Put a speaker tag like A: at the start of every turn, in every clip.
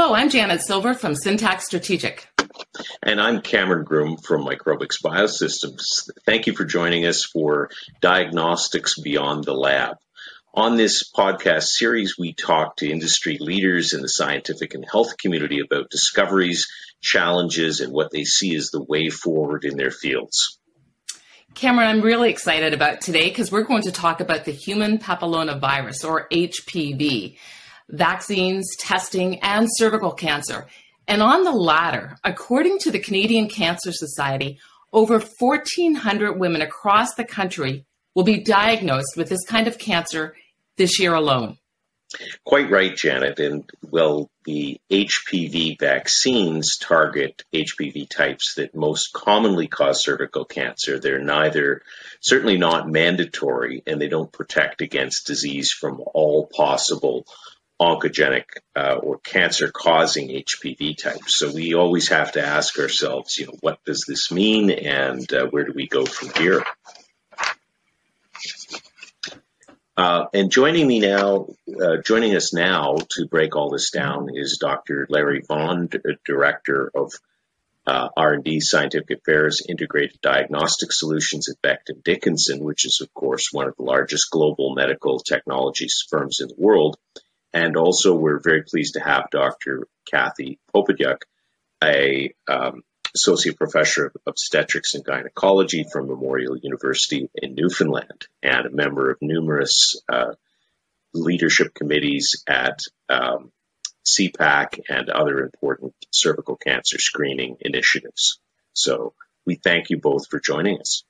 A: Hello, I'm Janet Silver from Syntax Strategic.
B: And I'm Cameron Groom from Microbix Biosystems. Thank you for joining us for Diagnostics Beyond the Lab. On this podcast series, we talk to industry leaders in the scientific and health community about discoveries, challenges, and what they see as the way forward in their fields.
A: Cameron, I'm really excited about today because we're going to talk about the human papillomavirus or HPV vaccines, testing, and cervical cancer. And on the latter, according to the Canadian Cancer Society, over 1,400 women across the country will be diagnosed with this kind of cancer this year alone.
B: Quite right, Janet. And well, the HPV vaccines target HPV types that most commonly cause cervical cancer. They're neither, certainly not mandatory, and they don't protect against disease from all possible oncogenic uh, or cancer causing HPV types. So we always have to ask ourselves, you know, what does this mean and uh, where do we go from here? Uh, and joining me now, uh, joining us now to break all this down is Dr. Larry Vaughan, Director of uh, R&D Scientific Affairs Integrated Diagnostic Solutions at Becton Dickinson, which is, of course, one of the largest global medical technologies firms in the world. And also, we're very pleased to have Dr. Kathy Popadiuk, a um, associate professor of obstetrics and gynecology from Memorial University in Newfoundland, and a member of numerous uh, leadership committees at um, CPAC and other important cervical cancer screening initiatives. So we thank you both for joining us.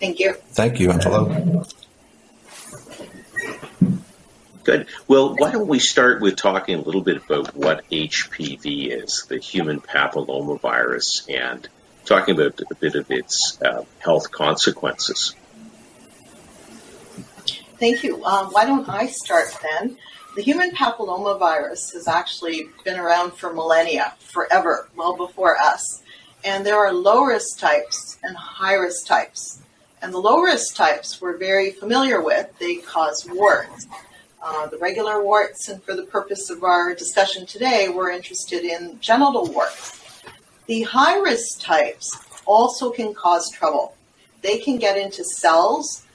C: Thank you.
D: Thank you, Angelo.
B: Good. Well, why don't we start with talking a little bit about what HPV is, the human papillomavirus, and talking about a bit of its uh, health consequences.
C: Thank you. Um, why don't I start then? The human papillomavirus has actually been around for millennia, forever, well before us. And there are low risk types and high risk types. And the low risk types we're very familiar with. They cause warts. Uh, the regular warts, and for the purpose of our discussion today, we're interested in genital warts. The high risk types also can cause trouble. They can get into cells,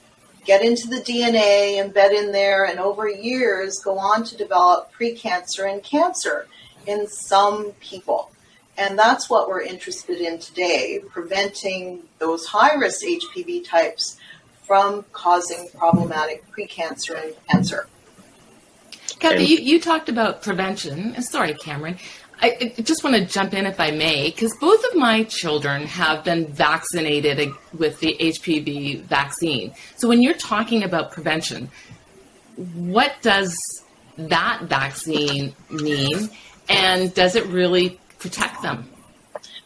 C: get into the DNA, embed in there, and over years go on to develop precancer and cancer in some people. And that's what we're interested in today preventing those high risk HPV types from causing problematic precancer and cancer.
A: Kathy, you, you talked about prevention. Sorry, Cameron. I, I just want to jump in if I may, because both of my children have been vaccinated with the HPV vaccine. So when you're talking about prevention, what does that vaccine mean, and does it really protect them?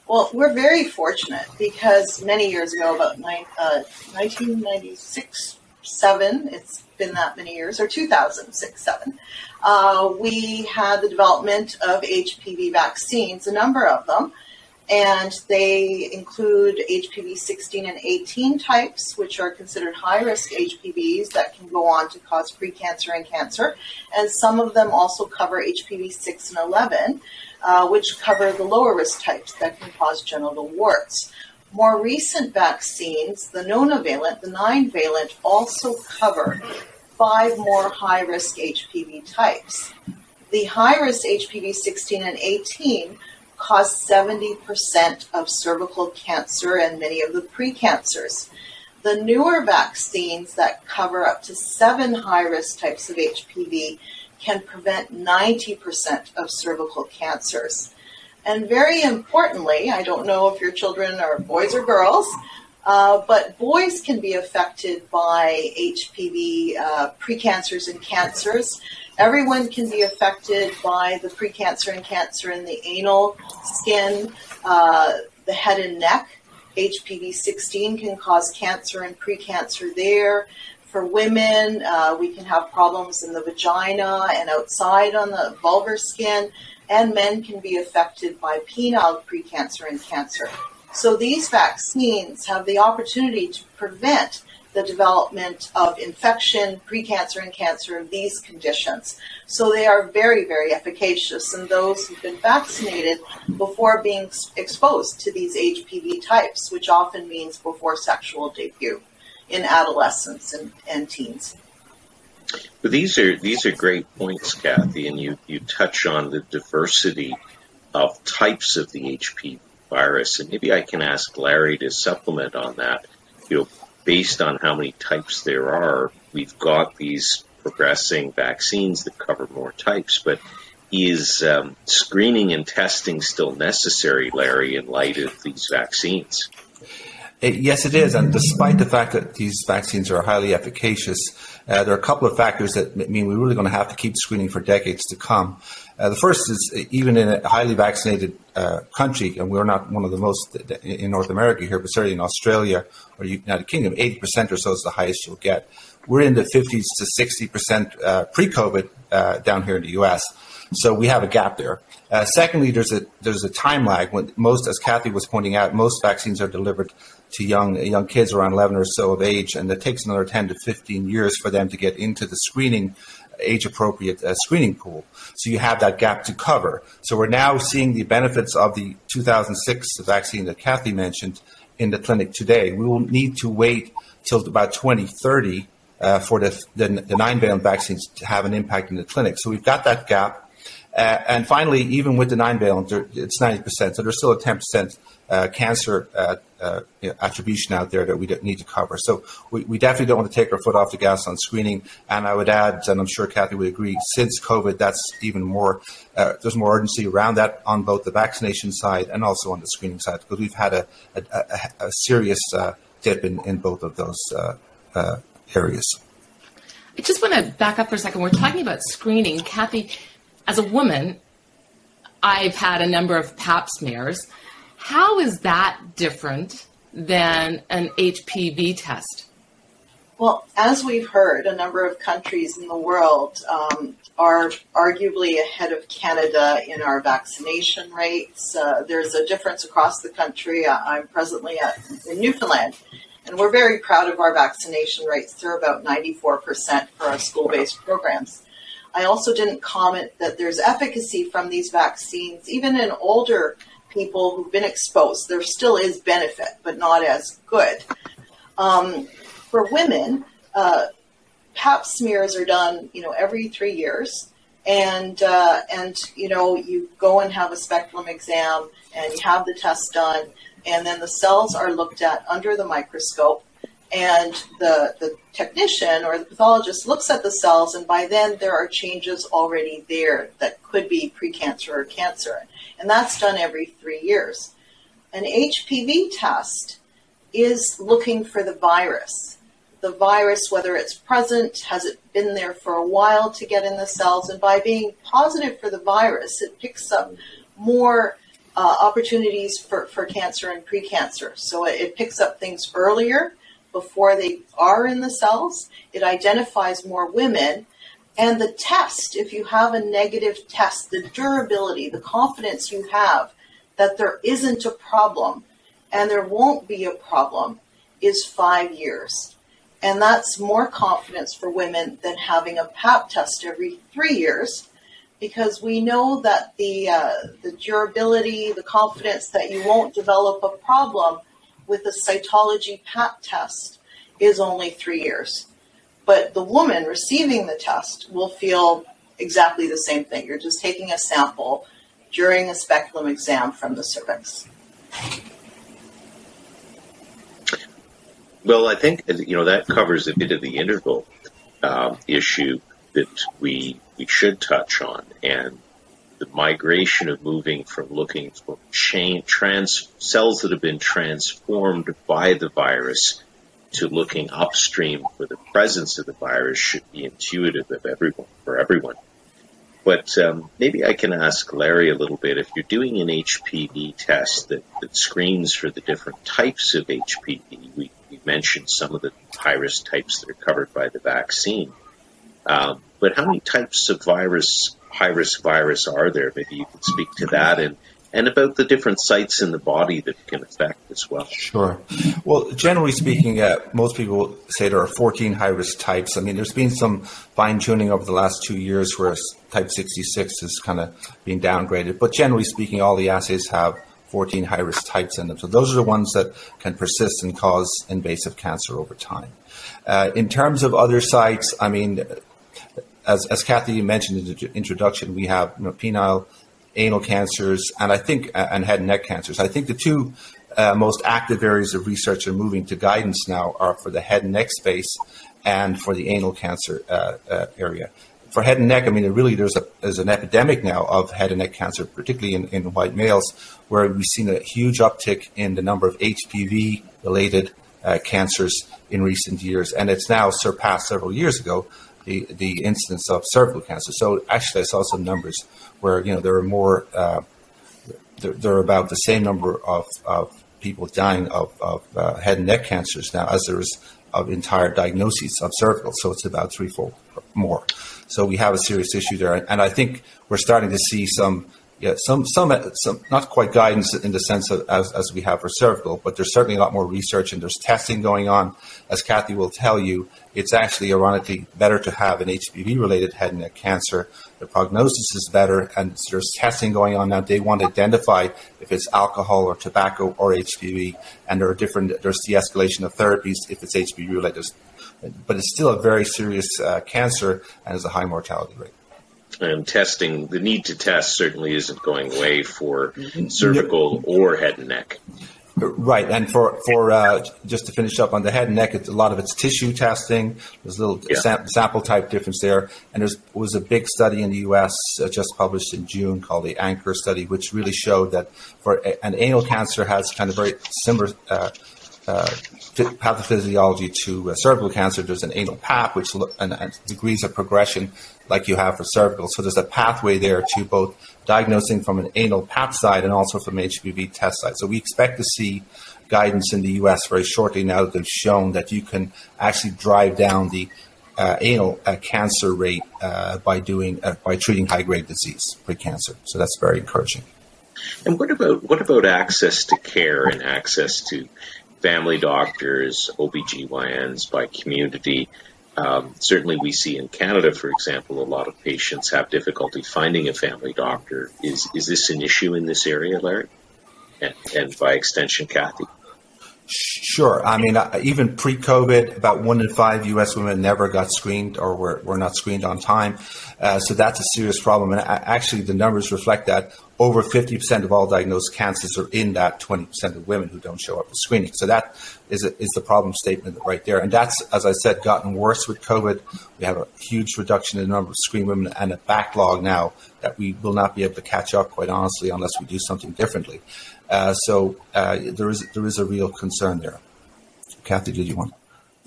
C: Well, we're very fortunate because many years ago, about nine, uh, 1996, seven, it's been that many years, or 2006, seven, uh, we had the development of HPV vaccines, a number of them, and they include HPV 16 and 18 types, which are considered high risk HPVs that can go on to cause precancer and cancer. And some of them also cover HPV 6 and 11, uh, which cover the lower risk types that can cause genital warts. More recent vaccines, the nonavalent, the nine valent, also cover five more high risk HPV types. The high risk HPV 16 and 18 cause 70% of cervical cancer and many of the precancers. The newer vaccines that cover up to seven high risk types of HPV can prevent 90% of cervical cancers. And very importantly, I don't know if your children are boys or girls, uh, but boys can be affected by HPV uh, precancers and cancers. Everyone can be affected by the precancer and cancer in the anal, skin, uh, the head and neck. HPV 16 can cause cancer and precancer there. For women, uh, we can have problems in the vagina and outside on the vulvar skin and men can be affected by penile precancer and cancer. So these vaccines have the opportunity to prevent the development of infection, precancer, and cancer of these conditions. So they are very, very efficacious And those who've been vaccinated before being exposed to these HPV types, which often means before sexual debut in adolescents and, and teens.
B: But these are these are great points, Kathy, and you, you touch on the diversity of types of the HPV virus, and maybe I can ask Larry to supplement on that. You know, based on how many types there are, we've got these progressing vaccines that cover more types, but is um, screening and testing still necessary, Larry, in light of these vaccines?
D: It, yes, it is. And despite the fact that these vaccines are highly efficacious, uh, there are a couple of factors that mean we're really going to have to keep screening for decades to come. Uh, the first is even in a highly vaccinated uh, country, and we're not one of the most in North America here, but certainly in Australia or United Kingdom, 80% or so is the highest you'll get. We're in the 50s to 60% uh, pre-COVID uh, down here in the US. So we have a gap there. Uh, secondly, there's a there's a time lag. When most, as Kathy was pointing out, most vaccines are delivered to young young kids around 11 or so of age, and it takes another 10 to 15 years for them to get into the screening age appropriate uh, screening pool. So you have that gap to cover. So we're now seeing the benefits of the 2006 vaccine that Kathy mentioned in the clinic today. We will need to wait till about 2030 uh, for the, the, the nine valent vaccines to have an impact in the clinic. So we've got that gap. Uh, and finally, even with the nine valent, it's 90%. So there's still a 10% uh, cancer uh, uh, attribution out there that we need to cover. So we, we, definitely don't want to take our foot off the gas on screening. And I would add, and I'm sure Kathy would agree, since COVID, that's even more, uh, there's more urgency around that on both the vaccination side and also on the screening side because we've had a, a, a, a serious uh, dip in, in both of those areas.
A: I just want to back up for a second. We're talking about screening. Kathy, as a woman, I've had a number of pap smears. How is that different than an HPV test?
C: Well, as we've heard, a number of countries in the world um, are arguably ahead of Canada in our vaccination rates. Uh, there's a difference across the country. I'm presently at, in Newfoundland, and we're very proud of our vaccination rates. They're about 94% for our school based programs. I also didn't comment that there's efficacy from these vaccines, even in older people who've been exposed. There still is benefit, but not as good. Um, for women, uh, pap smears are done, you know, every three years, and uh, and you know you go and have a speculum exam, and you have the test done, and then the cells are looked at under the microscope, and the the technician or the pathologist looks at the cells, and by then there are changes already there that could be precancer or cancer and that's done every three years. An HPV test is looking for the virus. The virus, whether it's present, has it been there for a while to get in the cells, and by being positive for the virus, it picks up more uh, opportunities for, for cancer and precancer. So it, it picks up things earlier before they are in the cells. It identifies more women and the test, if you have a negative test, the durability, the confidence you have that there isn't a problem and there won't be a problem is five years. And that's more confidence for women than having a PAP test every three years because we know that the, uh, the durability, the confidence that you won't develop a problem with a cytology PAP test is only three years. But the woman receiving the test will feel exactly the same thing. You're just taking a sample during a speculum exam from the cervix.
B: Well, I think you know that covers a bit of the interval uh, issue that we we should touch on, and the migration of moving from looking for chain trans cells that have been transformed by the virus to looking upstream for the presence of the virus should be intuitive of everyone for everyone. But um, maybe I can ask Larry a little bit. If you're doing an HPV test that, that screens for the different types of HPV, we, we mentioned some of the virus types that are covered by the vaccine. Um, but how many types of virus, high risk virus are there? Maybe you could speak to that. And and about the different sites in the body that can affect as well.
D: Sure. Well, generally speaking, uh, most people say there are 14 high risk types. I mean, there's been some fine tuning over the last two years where type 66 is kind of being downgraded. But generally speaking, all the assays have 14 high risk types in them. So those are the ones that can persist and cause invasive cancer over time. Uh, in terms of other sites, I mean, as, as Kathy mentioned in the introduction, we have you know, penile anal cancers, and I think and head and neck cancers. I think the two uh, most active areas of research are moving to guidance now are for the head and neck space and for the anal cancer uh, uh, area. For head and neck, I mean, really there's a there's an epidemic now of head and neck cancer, particularly in, in white males, where we've seen a huge uptick in the number of HPV related uh, cancers in recent years, and it's now surpassed several years ago the the incidence of cervical cancer. So actually, I saw some numbers where you know there are more. Uh, there, are about the same number of, of people dying of, of uh, head and neck cancers now as there is of entire diagnoses of cervical. So it's about threefold more. So we have a serious issue there, and I think we're starting to see some yeah, some, some, some, not quite guidance in the sense of as, as we have for cervical, but there's certainly a lot more research and there's testing going on. As Kathy will tell you, it's actually ironically better to have an HPV related head and neck cancer. The prognosis is better, and there's testing going on now. They want to identify if it's alcohol or tobacco or HPV, and there are different. There's the escalation of therapies if it's HPV related, but it's still a very serious uh, cancer and has a high mortality rate
B: and testing, the need to test certainly isn't going away for cervical or head and neck.
D: Right, and for for uh, just to finish up on the head and neck, it's, a lot of it's tissue testing. There's a little yeah. sam- sample type difference there, and there was a big study in the U.S. Uh, just published in June called the Anchor study, which really showed that for a, an anal cancer has kind of very similar uh, uh, pathophysiology to uh, cervical cancer. There's an anal path, which look, and, and, degrees of progression like you have for cervical. So there's a pathway there to both diagnosing from an anal pap side and also from HPV test side. So we expect to see guidance in the U.S. very shortly now that they've shown that you can actually drive down the uh, anal uh, cancer rate uh, by doing uh, by treating high grade disease, pre-cancer. So that's very encouraging.
B: And what about what about access to care and access to family doctors, OBGYNs, by community. Um, certainly, we see in Canada, for example, a lot of patients have difficulty finding a family doctor. Is is this an issue in this area, Larry? And, and by extension, Kathy?
D: Sure. I mean, uh, even pre COVID, about one in five U.S. women never got screened or were, were not screened on time. Uh, so that's a serious problem. And actually, the numbers reflect that over 50% of all diagnosed cancers are in that 20% of women who don't show up for screening. So that is, a, is the problem statement right there. And that's, as I said, gotten worse with COVID. We have a huge reduction in the number of screened women and a backlog now that we will not be able to catch up, quite honestly, unless we do something differently. Uh, so uh, there is there is a real concern there. Kathy, did you want?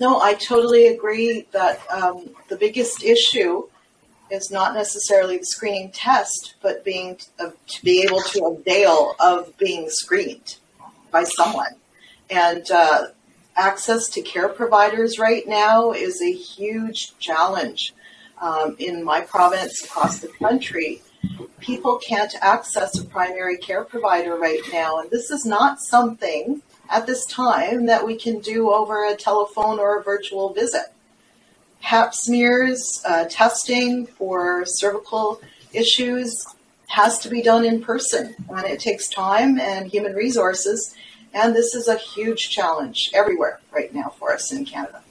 C: No, I totally agree that um, the biggest issue is not necessarily the screening test, but being uh, to be able to avail of being screened by someone, and uh, access to care providers right now is a huge challenge um, in my province across the country people can't access a primary care provider right now. And this is not something at this time that we can do over a telephone or a virtual visit. Pap smears, uh, testing for cervical issues has to be done in person, and it takes time and human resources. And this is a huge challenge everywhere right now for us in Canada.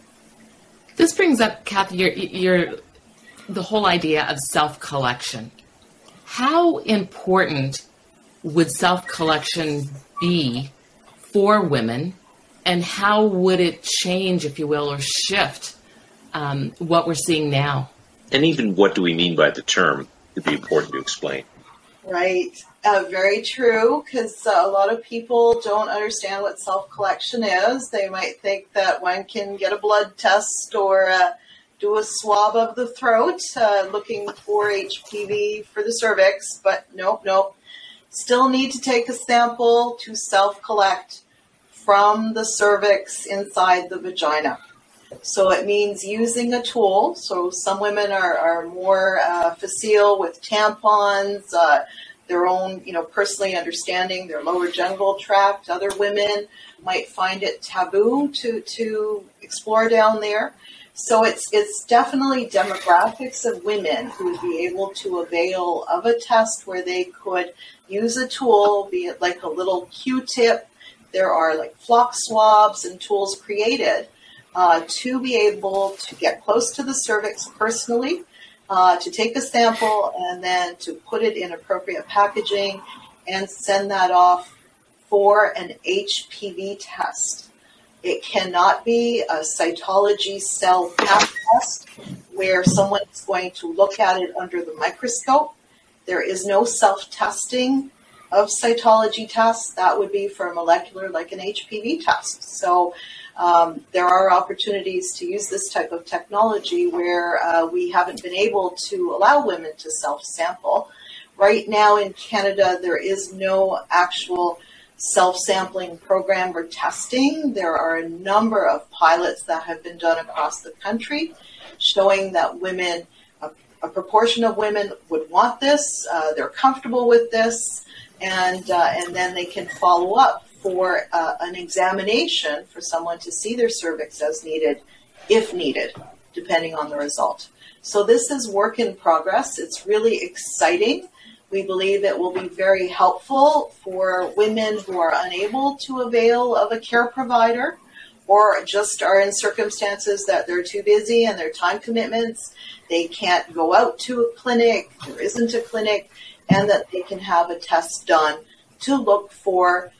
A: This brings up, Kathy, your, your the whole idea of self collection how important would self collection be for women, and how would it change, if you will, or shift um, what we're seeing now?
B: And even what do we mean by the term? It'd be important to explain.
C: Right. Uh, very true, because uh, a lot of people don't understand what self collection is. They might think that one can get a blood test or uh, do a swab of the throat, uh, looking for HPV for the cervix, but nope, nope. Still need to take a sample to self collect from the cervix inside the vagina. So it means using a tool. So some women are, are more uh, facile with tampons, uh, their own, you know, personally understanding their lower genital tract. Other women might find it taboo to, to explore down there. So it's it's definitely demographics of women who would be able to avail of a test where they could use a tool, be it like a little Q-tip. There are like flock swabs and tools created uh, to be able to get close to the cervix personally, uh, to take a sample and then to put it in appropriate packaging and send that off for an HPV test. It cannot be a cytology cell pap test where someone is going to look at it under the microscope. There is no self testing of cytology tests. That would be for molecular, like an HPV test. So um, there are opportunities to use this type of technology where uh, we haven't been able to allow women to self sample. Right now in Canada, there is no actual self-sampling program or testing. There are a number of pilots that have been done across the country showing that women, a, a proportion of women would want this, uh, they're comfortable with this, and, uh, and then they can follow up for uh, an examination for someone to see their cervix as needed, if needed, depending on the result. So this is work in progress. It's really exciting. We believe it will be very helpful for women who are unable to avail of a care provider or just are in circumstances that they're too busy and their time commitments, they can't go out to a clinic, there isn't a clinic, and that they can have a test done to look for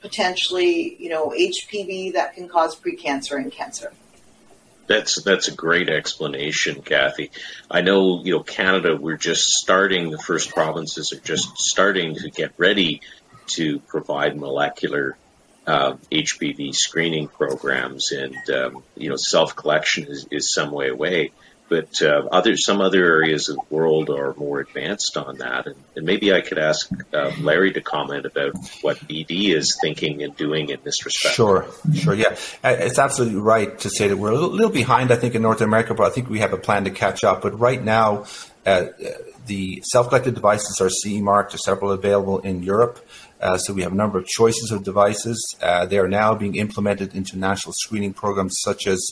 C: potentially, you know, HPV that can cause precancer and cancer.
B: That's that's a great explanation, Kathy. I know you know Canada. We're just starting. The first provinces are just starting to get ready to provide molecular uh, HPV screening programs, and um, you know self collection is, is some way away but uh, other some other areas of the world are more advanced on that. And, and maybe I could ask uh, Larry to comment about what BD is thinking and doing in this respect.
D: Sure, sure, yeah, uh, it's absolutely right to say that we're a little, behind. I think in North America, but I think we have a plan to catch up. But right now. Uh, the self-collected devices are CE marked. There are several available in Europe. Uh, so we have a number of choices of devices. Uh, they are now being implemented into national screening programs such as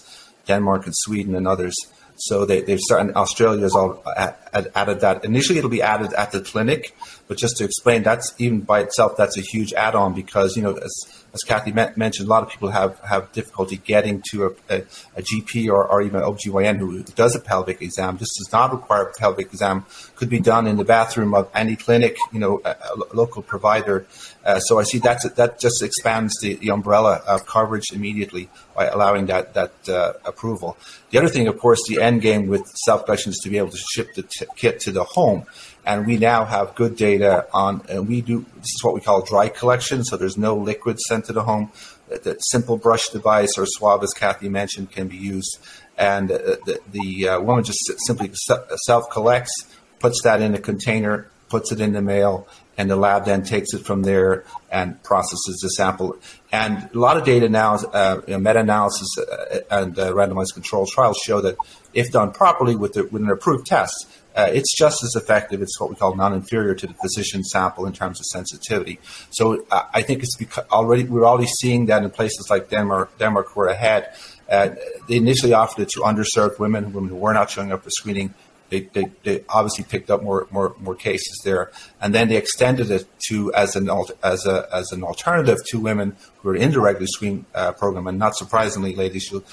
D: Denmark and Sweden and others. So they, they've started, Australia's all added that. Initially, it'll be added at the clinic, but just to explain, that's even by itself, that's a huge add-on because, you know, as, as Kathy mentioned, a lot of people have, have difficulty getting to a, a, a GP or, or even OBGYN who does a pelvic exam. This does not require a pelvic exam. Could be done in the bathroom of any clinic, you know, a, a local provider. Uh, so I see that's, that just expands the, the umbrella of coverage immediately by allowing that, that uh, approval. The other thing, of course, the end game with self-collection is to be able to ship the t- kit to the home and we now have good data on, and we do, this is what we call dry collection, so there's no liquid sent to the home. The simple brush device or swab, as Kathy mentioned, can be used. And the, the uh, woman just simply self collects, puts that in a container, puts it in the mail, and the lab then takes it from there and processes the sample. And a lot of data now, uh, you know, meta-analysis uh, and uh, randomized control trials show that if done properly with, the, with an approved test, uh, it's just as effective. It's what we call non-inferior to the physician sample in terms of sensitivity. So uh, I think it's already we're already seeing that in places like Denmark. Denmark, we're ahead. Uh, they initially offered it to underserved women, women who were not showing up for screening. They, they, they, obviously picked up more, more, more cases there, and then they extended it to as an as a as an alternative to women who are in the regular screen uh, program. And not surprisingly, ladies, you,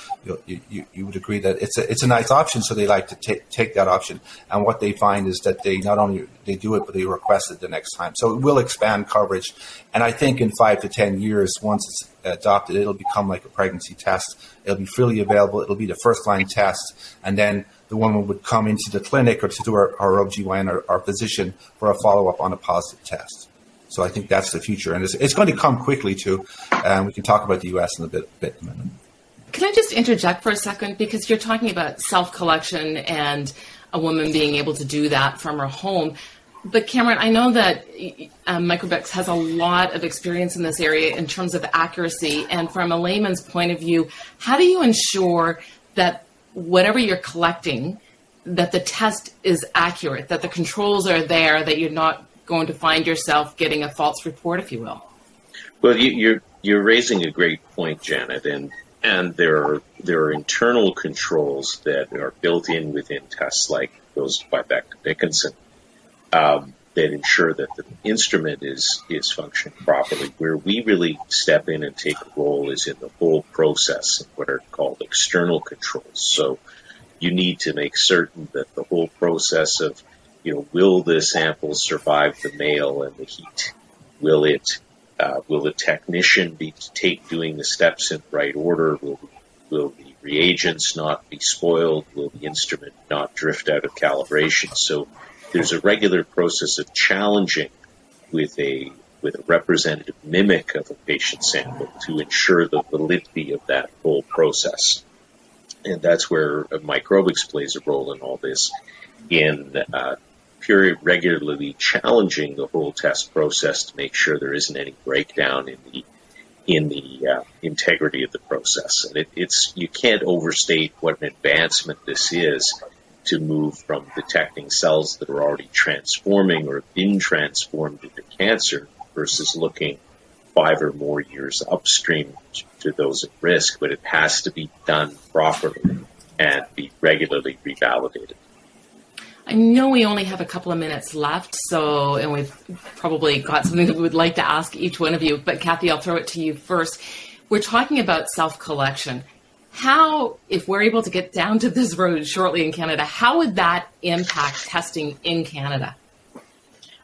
D: you, you, would agree that it's a it's a nice option, so they like to take take that option. And what they find is that they not only they do it, but they request it the next time. So it will expand coverage, and I think in five to ten years, once it's adopted, it'll become like a pregnancy test. It'll be freely available. It'll be the first line test, and then the woman would come into the clinic or to our, our OBGYN or our physician for a follow up on a positive test. So I think that's the future, and it's, it's going to come quickly too. And we can talk about the U.S. in a bit, bit in a minute.
A: Can I just interject for a second because you're talking about self collection and a woman being able to do that from her home. But Cameron, I know that um, Microbix has a lot of experience in this area in terms of accuracy. And from a layman's point of view, how do you ensure that whatever you're collecting, that the test is accurate, that the controls are there, that you're not going to find yourself getting a false report, if you will.
B: Well, you, you're you're raising a great point, Janet, and and there are there are internal controls that are built in within tests like those by Becton Dickinson um, that ensure that the instrument is is functioning properly. Where we really step in and take a role is in the whole process, of what are called external controls. So you need to make certain that the whole process of you know will the sample survive the mail and the heat? Will it uh, will the technician be take doing the steps in the right order? Will will the reagents not be spoiled? Will the instrument not drift out of calibration? So there's a regular process of challenging with a with a representative mimic of a patient sample to ensure the validity of that whole process. And that's where Microbix plays a role in all this in uh, period regularly challenging the whole test process to make sure there isn't any breakdown in the in the uh, integrity of the process. And it, it's you can't overstate what an advancement this is to move from detecting cells that are already transforming or have been transformed into cancer versus looking five or more years upstream to those at risk. But it has to be done properly and be regularly revalidated.
A: I know we only have a couple of minutes left, so and we've probably got something that we would like to ask each one of you. But Kathy, I'll throw it to you first. We're talking about self collection. How, if we're able to get down to this road shortly in Canada, how would that impact testing in Canada?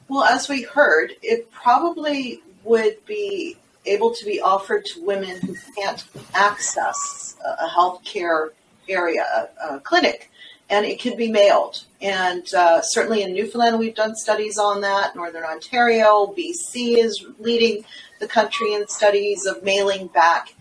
C: Well, as we heard, it probably would be able to be offered to women who can't access a healthcare area, a, clinic and it can be mailed. And uh, certainly in Newfoundland, we've done studies on that. Northern Ontario, BC is leading the country in studies of mailing back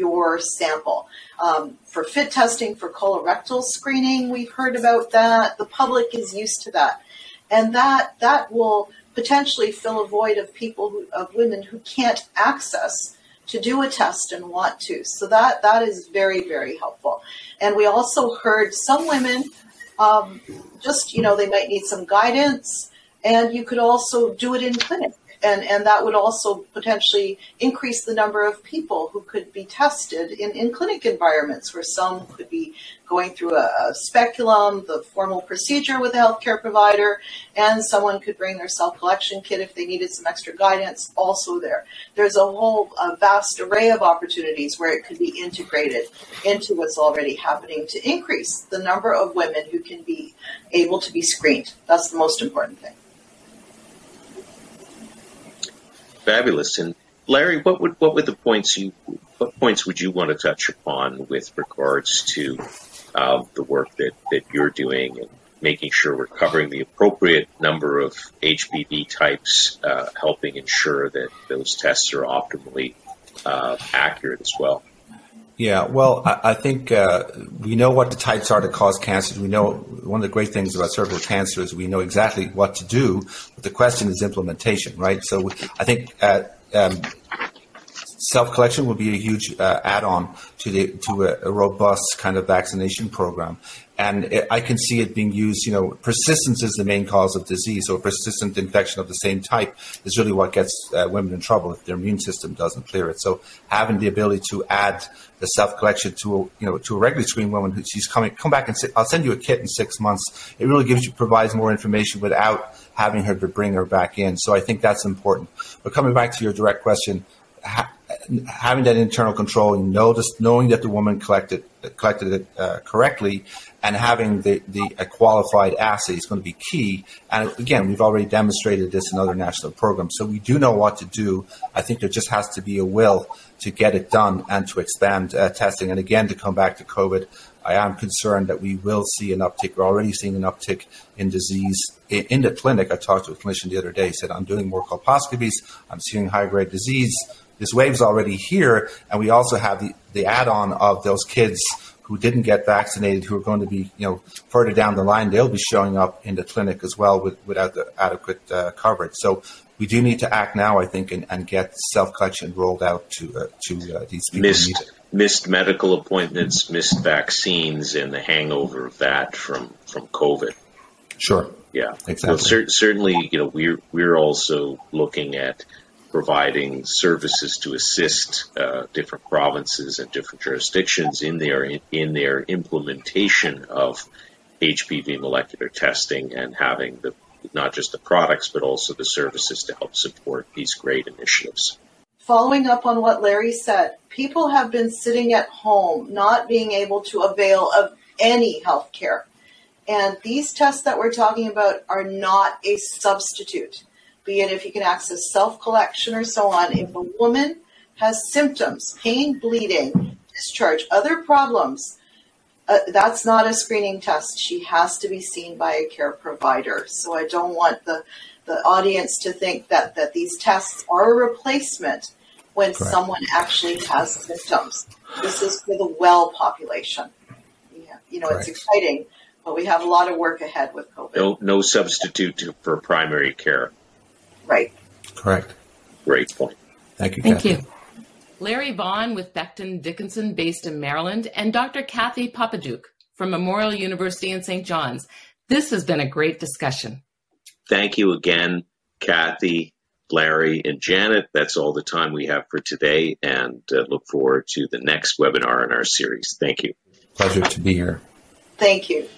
C: your sample. Um, for FIT testing, for colorectal screening, we've heard about that. The public is used to that. And that, that will potentially fill a void of people, who, of women who can't access to do a test and want to. So that that is very very helpful. And we also heard some women um, just you know they might need some guidance, and you could also do it in clinic and, and that would also potentially increase the number of people who could be tested in, in clinic environments where some could be going through a, a speculum, the formal procedure with a healthcare provider, and someone could bring their self collection kit if they needed some extra guidance also there. There's a whole a vast array of opportunities where it could be integrated into what's already happening to increase the number of women who can be able to be screened. That's the most important thing.
B: Fabulous. And Larry, what would what would the points you what points would you want to touch upon with regards to uh, the work that, that you're doing and making sure we're covering the appropriate number of HPV types, uh, helping ensure that those tests are optimally uh, accurate as well?
D: Yeah, well, I, I think uh, we know what the types are that cause cancers. We know one of the great things about cervical cancer is we know exactly what to do, but the question is implementation, right? So I think uh, um, self collection will be a huge uh, add on to the to a, a, robust kind of vaccination program and it, I can see it being used. You know, persistence is the main cause of disease, so persistent infection of the same type is really what gets uh, women in trouble if their immune system doesn't clear it. So having the ability to add the self collection to a, you know to a regularly screened woman who she's coming come back and say, I'll send you a kit in six months. It really gives you provides more information without having her to bring her back in. So I think that's important. But coming back to your direct question. Ha- having that internal control, knowing that the woman collected collected it uh, correctly, and having the, the a qualified assay is going to be key. And again, we've already demonstrated this in other national programs, so we do know what to do. I think there just has to be a will to get it done and to expand uh, testing. And again, to come back to COVID, I am concerned that we will see an uptick. We're already seeing an uptick in disease in, in the clinic. I talked to a clinician the other day. He said, "I'm doing more colposcopies. I'm seeing high grade disease." This wave's already here, and we also have the, the add-on of those kids who didn't get vaccinated, who are going to be, you know, further down the line, they'll be showing up in the clinic as well with, without the adequate uh, coverage. So we do need to act now, I think, and, and get self collection rolled out to uh, to uh, these people.
B: Missed, missed medical appointments, missed vaccines, and the hangover of that from from COVID.
D: Sure.
B: Yeah,
D: exactly.
B: Well, cer- certainly, you know, we're we're also looking at providing services to assist uh, different provinces and different jurisdictions in their in their implementation of HPV molecular testing and having the not just the products but also the services to help support these great initiatives.
C: Following up on what Larry said, people have been sitting at home not being able to avail of any health care. And these tests that we're talking about are not a substitute, be it if you can access self collection or so on. If a woman has symptoms, pain, bleeding, discharge, other problems, uh, that's not a screening test. She has to be seen by a care provider. So I don't want the, the audience to think that, that these tests are a replacement when Correct. someone actually has symptoms. This is for the well population. Yeah, you know, Correct. it's exciting, but we have a lot of work ahead with COVID.
B: No, no substitute for primary care.
C: Right.
D: Correct.
B: Great point.
D: Thank you.
A: Thank
D: Kathy.
A: you. Larry Vaughan with Becton Dickinson, based in Maryland, and Dr. Kathy Popadiuk from Memorial University in St. John's. This has been a great discussion.
B: Thank you again, Kathy, Larry, and Janet. That's all the time we have for today, and uh, look forward to the next webinar in our series. Thank you.
D: Pleasure to be here.
C: Thank you.